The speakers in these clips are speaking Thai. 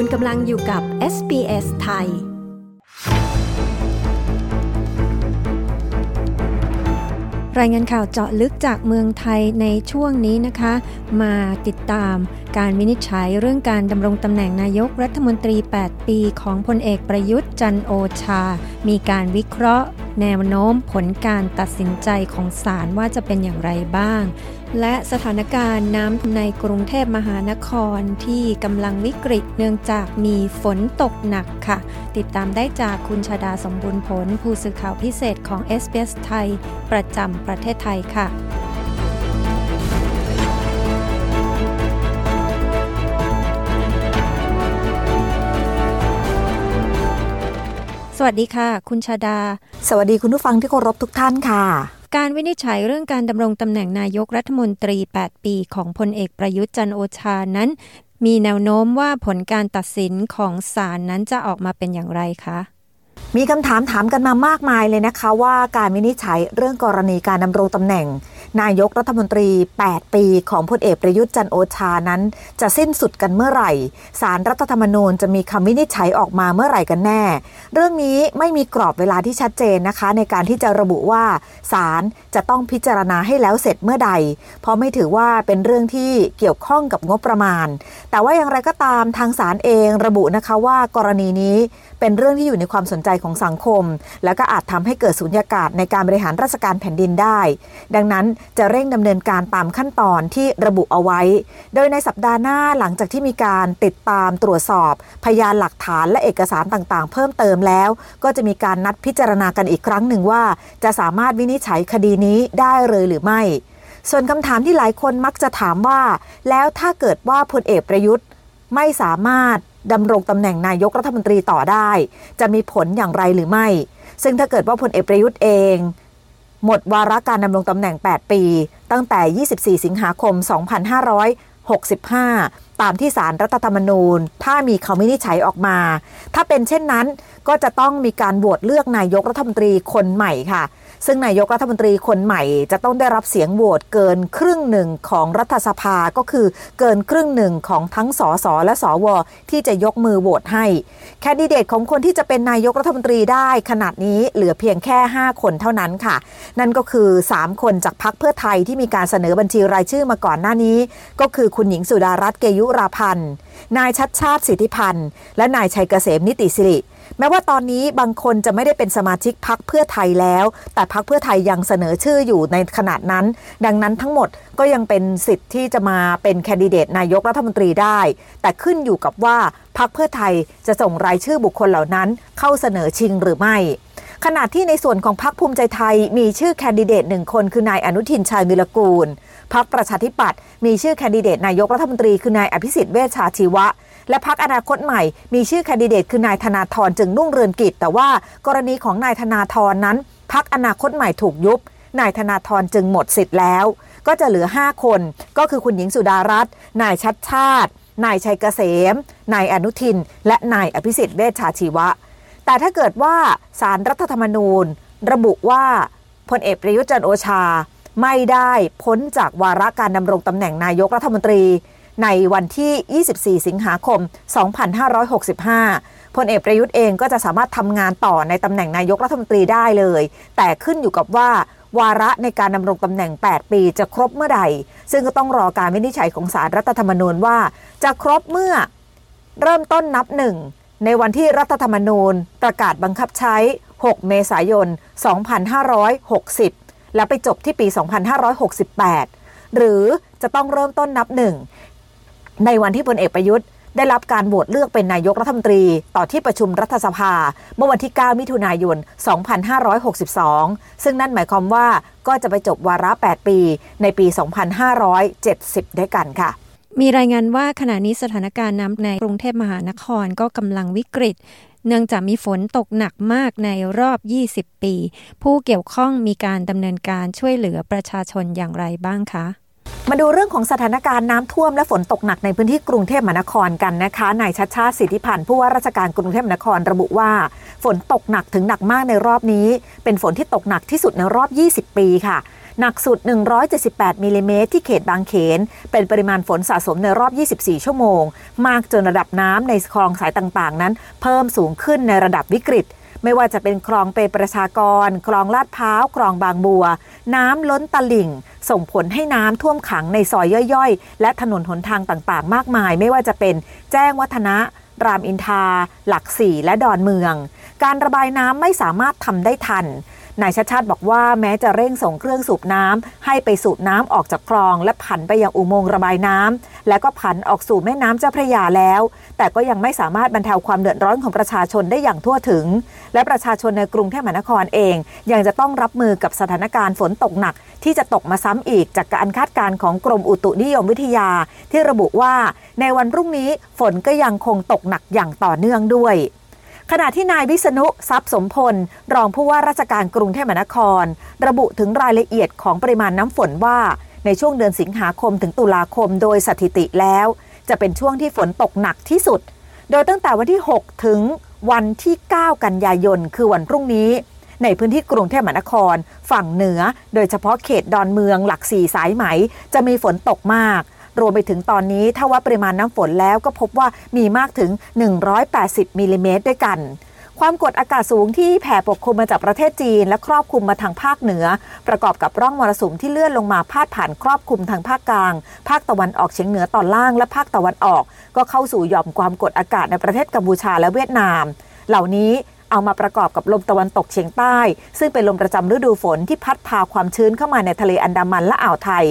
คุณกำลังอยู่กับ SBS ไทย รายงานข่าวเจาะลึกจากเมืองไทยในช่วงนี้นะคะ มาติดตามการวินิจฉัยเรื่องการดำรงตำแหน่งนายกรัฐมนตรี 8 ปีของพลเอกประยุทธ์จันโอชา มีการวิเคราะห์ แนวโน้มผลการตัดสินใจของศาลว่าจะเป็นอย่างไรบ้าง และสถานการณ์น้ำในกรุงเทพมหานครที่กำลังวิกฤตเนื่องจากมีฝนตกหนักค่ะ ติดตามได้จากคุณชาดาสมบูรณ์ผล ผู้สื่อข่าวพิเศษของ s อ s ไทย ประจำประเทศไทยค่ะสวัสดีค่ะ คุณชาดา สวัสดีคุณผู้ฟังที่เคารพทุกท่านค่ะ การวินิจฉัยเรื่องการดำรงตำแหน่งนายกรัฐมนตรี 8 ปีของพลเอกประยุทธ์จันโอชานั้น มีแนวโน้มว่าผลการตัดสินของศาลนั้นจะออกมาเป็นอย่างไรคะ มีคำถามถามกันมามากมายเลยนะคะว่าการวินิจฉัยเรื่องกรณีการดำรงตำแหน่ง นายกรัฐมนตรี 8 ปีของพลเอกประยุทธ์จันโอชานั้น จะสิ้นสุดกันเมื่อไหร่ศาลรัฐธรรมนูญจะมีคำวินิจฉัยออกมาเมื่อไหร่กันแน่ เรื่องนี้ไม่มีกรอบเวลาที่ชัดเจนนะคะ ในการที่จะระบุว่าศาลจะต้องพิจารณาให้แล้วเสร็จเมื่อใด เพราะไม่ถือว่าเป็นเรื่องที่เกี่ยวข้องกับงบประมาณ แต่ว่าอย่างไรก็ตามทางศาลเองระบุนะคะว่ากรณีนี้เป็นเรื่องที่อยู่ในความสนใจของสังคม แล้วก็อาจทำให้เกิดสุญญากาศในการบริหารราชการแผ่นดินได้ ดังนั้นจะเร่งดำเนินการตามขั้นตอนที่ระบุเอาไว้ โดยในสัปดาห์หน้าหลังจากที่มีการติดตามตรวจสอบ พยานหลักฐานและเอกสารต่างๆ เพิ่มเติมแล้ว ก็จะมีการนัดพิจารณากันอีกครั้งหนึ่งว่า จะสามารถวินิจฉัยคดีนี้ได้เลยหรือไม่ ส่วนคำถามที่หลายคนมักจะถามว่า แล้วถ้าเกิดว่าพลเอกประยุทธ์ไม่สามารถ ดำรงตำแหน่งนายกรัฐมนตรีต่อได้ จะมีผลอย่างไรหรือไม่ ซึ่งถ้าเกิดว่าพลเอกประยุทธ์เอง หมดวาระการดำรงตำแหน่ง 8 ปี ตั้งแต่ 24 สิงหาคม 2565 ตามที่สารรัฐธรรมนูญ ถ้ามีคำวินิจฉัยออกมา ถ้าเป็นเช่นนั้นก็จะต้องมีการโหวตเลือกนายกรัฐมนตรีคนใหม่ค่ะ ซึ่งนายกรัฐมนตรีคนใหม่ จะต้องได้รับเสียงโหวตเกินครึ่งหนึ่งของรัฐสภาก็คือเกินครึ่งหนึ่งของทั้งสสและสวที่จะยกมือโหวตให้ แคนดิเดตของคนที่จะเป็นนายกรัฐมนตรีได้ขนาดนี้เหลือเพียงแค่ 5 คนเท่านั้นค่ะ นั่นก็คือ 3 คนจากพรรคเพื่อไทยที่มีการเสนอบัญชีรายชื่อมาก่อนหน้านี้ ก็คือคุณหญิงสุดารัตน์เกยุราพันธ์ นายชัดชาติสิทธิพันธ์ และนายชัยเกษมนิติสิริ แม้ว่าตอนนี้บางคนจะไม่ได้เป็นสมาชิกพักเพื่อไทยแล้ว แต่พักเพื่อไทยยังเสนอชื่ออยู่ในขนาดนั้น ดังนั้นทั้งหมดก็ยังเป็นสิทธิ์ที่จะมาเป็นแคนดิเดตนายกรัฐมนตรีได้ แต่ขึ้นอยู่กับว่าพักเพื่อไทยจะส่งรายชื่อบุคคลเหล่านั้นเข้าเสนอชิงหรือไม่ ขณะที่ในส่วนของพรรคภูมิใจไทยมีชื่อแคนดิเดตหนึ่งคนคือนายอนุทินชาญวิรกูลพรรคประชาธิปัตย์มีชื่อแคนดิเดตนายกรัฐมนตรีคือนายอภิสิทธิ์เวชชาชีวะ และพักอนาคตใหม่ มีชื่อแคนดิเดตคือนายธนาธรจึงนุ่งเรือนกิจ แต่ว่ากรณีของนายธนาธรนั้นพักอนาคตใหม่ถูกยุบนายธนาธรจึงหมดสิทธิ์แล้ว ก็จะเหลือ 5 คน ก็คือคุณหญิงสุดารัตน์นายชัดชาติ นายชัยเกษม นายอนุทิน และนายอภิสิทธิ์เวชชาชีวะ แต่ถ้าเกิดว่าสารรัฐธรรมนูญ ระบุว่าพลเอกประยุจันโอชา ไม่ได้พ้นจากวาระการดำรงตำแหน่งนายกรัฐมนตรี ในวันที่ 24 สิงหาคม 2565 พลเอกประยุทธ์เองก็จะสามารถทำงานต่อในตำแหน่งนายกรัฐมนตรีได้เลย แต่ขึ้นอยู่กับว่าวาระในการดำรงตำแหน่ง 8 ปีจะครบเมื่อใด ซึ่งก็ต้องรอการวินิจฉัยของสารรัฐธรรมนูญว่า จะครบเมื่อเริ่มต้นนับหนึ่ง ในวันที่รัฐธรรมนูญประกาศบังคับใช้ 6 เมษายน 2560 และไปจบที่ปี 2568 หรือจะต้องเริ่มต้นนับหนึ่ง ในวันที่พลเอกประยุทธ์ได้รับการโหวตเลือกเป็นนายกรัฐมนตรีต่อที่ประชุมรัฐสภา เมื่อวันที่ 9 มิถุนายน 2562 ซึ่งนั่นหมายความว่าก็จะไปจบวาระ 8 ปีในปี 2570 ด้วยกันค่ะ มีรายงานว่าขณะนี้สถานการณ์น้ำในกรุงเทพมหานครก็กำลังวิกฤต เนื่องจากมีฝนตกหนักมากในรอบ 20 ปี ผู้เกี่ยวข้องมีการดำเนินการช่วยเหลือประชาชนอย่างไรบ้างคะ มาดูเรื่องของสถานการณ์น้ำท่วมและฝนตกหนักในพื้นที่กรุงเทพมหานครกันนะคะนายชัดชาติสิทธิพันธ์ผู้ว่าราชการกรุงเทพมหานครระบุว่า ฝนตกหนักถึงหนักมากในรอบนี้ เป็นฝนที่ตกหนักที่สุดในรอบ 20 ปีค่ะ หนักสุด 178มิลิเมตรที่เขตบางเขน เป็นปริมาณฝนสะสมในรอบ 24 ชั่วโมง มากจนระดับน้ำในคลองสายต่างๆ นั้น เพิ่มสูงขึ้นในระดับวิกฤต ไม่ว่าจะเป็นคลองเปประชากร คลองลาดพร้าว คลองบางบัว น้ำล้นตลิ่ง ส่งผลให้น้ำท่วมขังในซอยย่อยๆ และถนนหนทางต่างๆ มากมาย ไม่ว่าจะเป็นแจ้งวัฒนะ รามอินทราหลักสี่และดอนเมือง การระบายน้ำไม่สามารถทำได้ทัน นายชาชาติบอกว่าแม้จะเร่งส่งเครื่องสูบน้ำให้ไปสูบน้ำออกจากคลอง และผันไปยังอุโมงค์ระบายน้ำและก็ผันออกสู่แม่น้ำเจ้าพระยาแล้ว แต่ก็ยังไม่สามารถบรรเทาความเดือดร้อนของประชาชนได้อย่างทั่วถึง และประชาชนในกรุงเทพมหานครเอง ยังจะต้องรับมือกับสถานการณ์ฝนตกหนัก ที่จะตกมาซ้ำอีกจากการคาดการณ์ของกรมอุตุนิยมวิทยา ที่ระบุว่าในวันพรุ่งนี้ฝนก็ยังคงตกหนักอย่างต่อเนื่องด้วย ขณะที่นายวิษณุทรัพย์สมพล รองผู้ว่าราชการกรุงเทพมหานคร ระบุถึงรายละเอียดของปริมาณน้ำฝนว่า ในช่วงเดือนสิงหาคมถึงตุลาคมโดยสถิติแล้ว จะเป็นช่วงที่ฝนตกหนักที่สุด โดยตั้งแต่วันที่ 6 ถึงวันที่ 9 กันยายน คือวันพรุ่งนี้ ในพื้นที่กรุงเทพมหานคร ฝั่งเหนือ โดยเฉพาะเขตดอนเมืองหลักสี่สายไหม จะมีฝนตกมาก รวมไปถึงตอนนี้ถ้าว่าปริมาณน้ำฝนแล้วก็พบว่ามีมากถึง 180มิลิเมตรด้วยกันความกดอากาศสูงที่แผ่ปกคลุมมาจากประเทศจีน และครอบคลุมมาทางภาคเหนือ ประกอบกับร่องมรสุมที่เลื่อนลงมาพาดผ่านครอบคลุมทางภาคกลาง ภาคตะวันออกเฉียงเหนือตอนล่างและภาคตะวันออก ก็เข้าสู่หย่อมความกดอากาศในประเทศกัมพูชาและเวียดนาม เหล่านี้ เอามาประกอบกับลมตะวันตกเฉียงใต้ ซึ่งเป็นลมประจำฤดูฝนที่พัดพาความชื้นเข้ามาในทะเลอันดามันและอ่าวไทย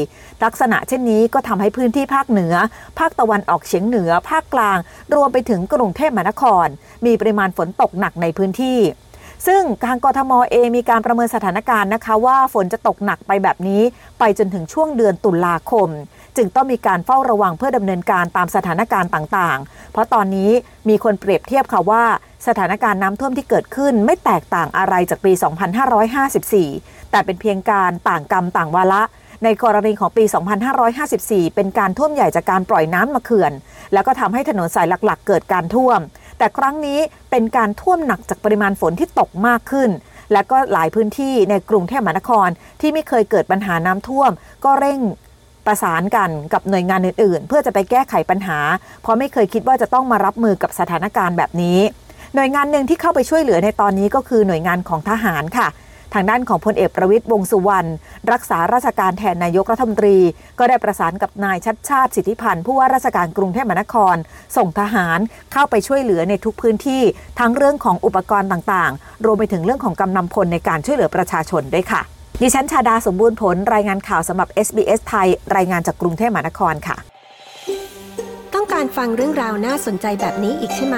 ลักษณะเช่นนี้ก็ทำให้พื้นที่ภาคเหนือ ภาคตะวันออกเฉียงเหนือ ภาคกลาง รวมไปถึงกรุงเทพมหานคร มีปริมาณฝนตกหนักในพื้นที่ ซึ่งทางกทมเองมีการประเมินสถานการณ์นะคะ ว่าฝนจะตกหนักไปแบบนี้ ไปจนถึงช่วงเดือนตุลาคม จึงต้องมีการเฝ้าระวังเพื่อดำเนินการตามสถานการณ์ต่างๆ เพราะตอนนี้มีคนเปรียบเทียบค่ะว่าสถานการณ์น้ำท่วมที่เกิดขึ้นไม่แตกต่างอะไรจากปี 2554 แต่เป็นเพียงการต่างกรรมต่างวาระ ในกรณีของปี 2554 เป็นการท่วมใหญ่จากการปล่อยน้ำมาเขื่อน แล้วก็ทำให้ถนนสายหลักๆ เกิดการท่วม แต่ครั้งนี้เป็นการท่วมหนักจากปริมาณฝนที่ตกมากขึ้น และก็หลายพื้นที่ในกรุงเทพมหานครที่ไม่เคยเกิดปัญหาน้ำท่วม ก็เร่งประสานกันกับหน่วยงานอื่นๆ เพื่อจะไปแก้ไขปัญหา เพราะไม่เคยคิดว่าจะต้องมารับมือกับสถานการณ์แบบนี้ หน่วยงานหนึ่งที่เข้าไปช่วยเหลือในตอนนี้ก็คือหน่วยงานของทหารค่ะ ทางด้านของพลเอกประวิตยวงสุวรรณรักษาราชการแทนนายกรัฐมนตรี ก็ได้ประสานกับนายชัดชาติสิทธิพันธ์ผู้ว่าราชการกรุงเทพมหานคร ส่งทหารเข้าไปช่วยเหลือในทุกพื้นที่ ทั้งเรื่องของอุปกรณ์ต่างๆ รวมไปถึงเรื่องของกำลังพลในการช่วยเหลือประชาชนด้วยค่ะ ดิฉันชาดาสมบูรณ์ผลรายงานข่าวสำหรับ SBS ไทย รายงานจากกรุงเทพมหานครค่ะ ต้องการฟังเรื่องราวน่าสนใจแบบนี้อีกใช่ไหม